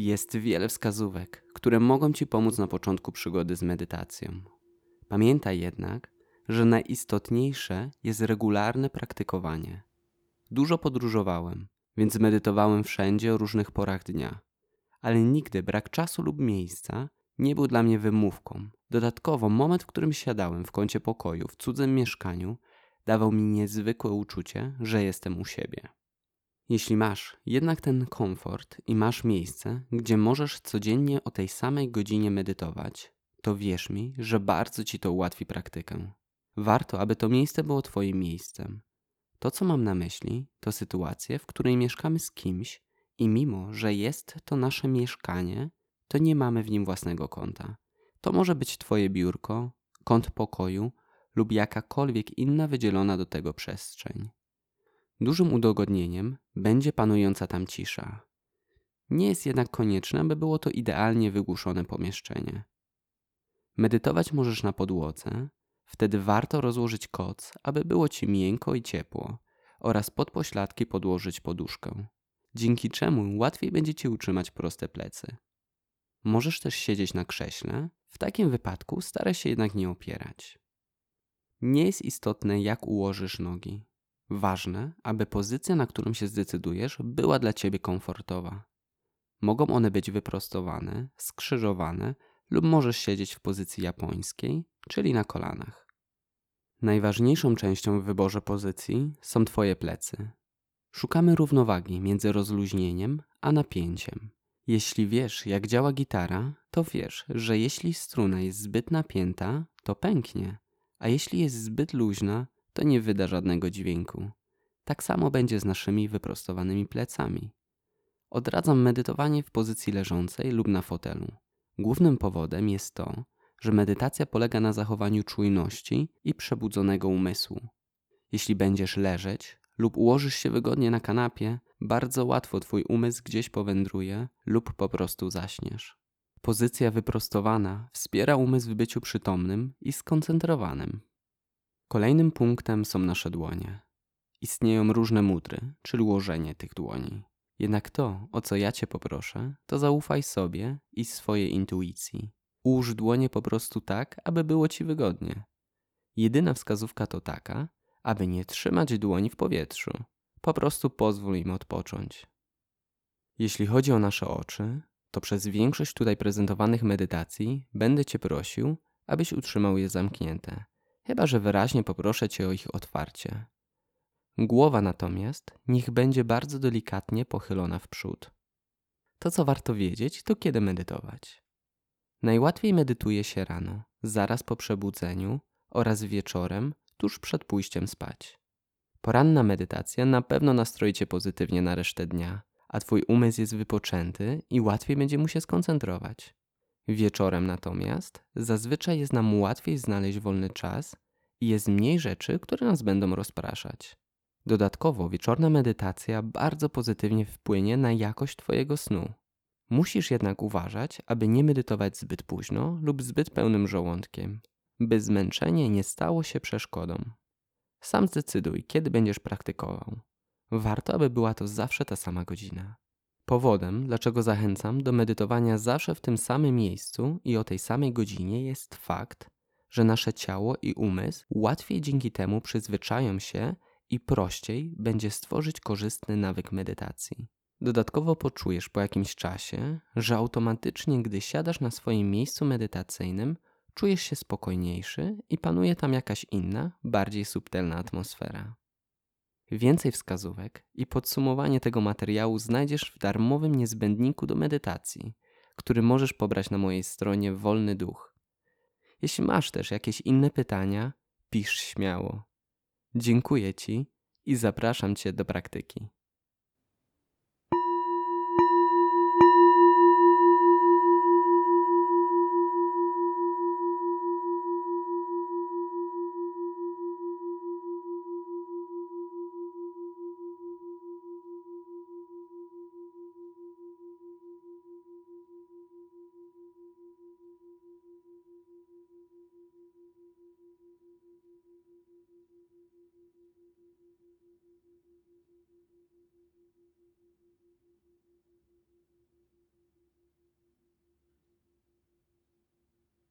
Jest wiele wskazówek, które mogą Ci pomóc na początku przygody z medytacją. Pamiętaj jednak, że najistotniejsze jest regularne praktykowanie. Dużo podróżowałem, więc medytowałem wszędzie o różnych porach dnia, ale nigdy brak czasu lub miejsca nie był dla mnie wymówką. Dodatkowo moment, w którym siadałem w kącie pokoju w cudzym mieszkaniu, dawał mi niezwykłe uczucie, że jestem u siebie. Jeśli masz jednak ten komfort i masz miejsce, gdzie możesz codziennie o tej samej godzinie medytować, to wierz mi, że bardzo ci to ułatwi praktykę. Warto, aby to miejsce było Twoim miejscem. To, co mam na myśli, to sytuacje, w której mieszkamy z kimś i mimo, że jest to nasze mieszkanie, to nie mamy w nim własnego kąta. To może być Twoje biurko, kąt pokoju lub jakakolwiek inna wydzielona do tego przestrzeń. Dużym udogodnieniem będzie panująca tam cisza. Nie jest jednak konieczne, by było to idealnie wygłuszone pomieszczenie. Medytować możesz na podłodze, wtedy warto rozłożyć koc, aby było ci miękko i ciepło, oraz pod pośladki podłożyć poduszkę, dzięki czemu łatwiej będzie ci utrzymać proste plecy. Możesz też siedzieć na krześle, w takim wypadku staraj się jednak nie opierać. Nie jest istotne, jak ułożysz nogi. Ważne, aby pozycja, na którą się zdecydujesz, była dla ciebie komfortowa. Mogą one być wyprostowane, skrzyżowane lub możesz siedzieć w pozycji japońskiej, czyli na kolanach. Najważniejszą częścią w wyborze pozycji są Twoje plecy. Szukamy równowagi między rozluźnieniem a napięciem. Jeśli wiesz, jak działa gitara, to wiesz, że jeśli struna jest zbyt napięta, to pęknie, a jeśli jest zbyt luźna, to nie wyda żadnego dźwięku. Tak samo będzie z naszymi wyprostowanymi plecami. Odradzam medytowanie w pozycji leżącej lub na fotelu. Głównym powodem jest to, że medytacja polega na zachowaniu czujności i przebudzonego umysłu. Jeśli będziesz leżeć lub ułożysz się wygodnie na kanapie, bardzo łatwo twój umysł gdzieś powędruje lub po prostu zaśniesz. Pozycja wyprostowana wspiera umysł w byciu przytomnym i skoncentrowanym. Kolejnym punktem są nasze dłonie. Istnieją różne mudry, czyli ułożenie tych dłoni. Jednak to, o co ja Cię poproszę, to zaufaj sobie i swojej intuicji. Ułóż dłonie po prostu tak, aby było Ci wygodnie. Jedyna wskazówka to taka, aby nie trzymać dłoni w powietrzu. Po prostu pozwól im odpocząć. Jeśli chodzi o nasze oczy, to przez większość tutaj prezentowanych medytacji będę Cię prosił, abyś utrzymał je zamknięte, chyba że wyraźnie poproszę Cię o ich otwarcie. Głowa natomiast niech będzie bardzo delikatnie pochylona w przód. To, co warto wiedzieć, to kiedy medytować. Najłatwiej medytuje się rano, zaraz po przebudzeniu oraz wieczorem, tuż przed pójściem spać. Poranna medytacja na pewno nastroi cię pozytywnie na resztę dnia, a twój umysł jest wypoczęty i łatwiej będzie mu się skoncentrować. Wieczorem natomiast zazwyczaj jest nam łatwiej znaleźć wolny czas i jest mniej rzeczy, które nas będą rozpraszać. Dodatkowo wieczorna medytacja bardzo pozytywnie wpłynie na jakość Twojego snu. Musisz jednak uważać, aby nie medytować zbyt późno lub zbyt pełnym żołądkiem, by zmęczenie nie stało się przeszkodą. Sam zdecyduj, kiedy będziesz praktykował. Warto, aby była to zawsze ta sama godzina. Powodem, dlaczego zachęcam do medytowania zawsze w tym samym miejscu i o tej samej godzinie jest fakt, że nasze ciało i umysł łatwiej dzięki temu przyzwyczają się i prościej będzie stworzyć korzystny nawyk medytacji. Dodatkowo poczujesz po jakimś czasie, że automatycznie, gdy siadasz na swoim miejscu medytacyjnym, czujesz się spokojniejszy i panuje tam jakaś inna, bardziej subtelna atmosfera. Więcej wskazówek i podsumowanie tego materiału znajdziesz w darmowym niezbędniku do medytacji, który możesz pobrać na mojej stronie Wolny Duch. Jeśli masz też jakieś inne pytania, pisz śmiało. Dziękuję Ci i zapraszam Cię do praktyki.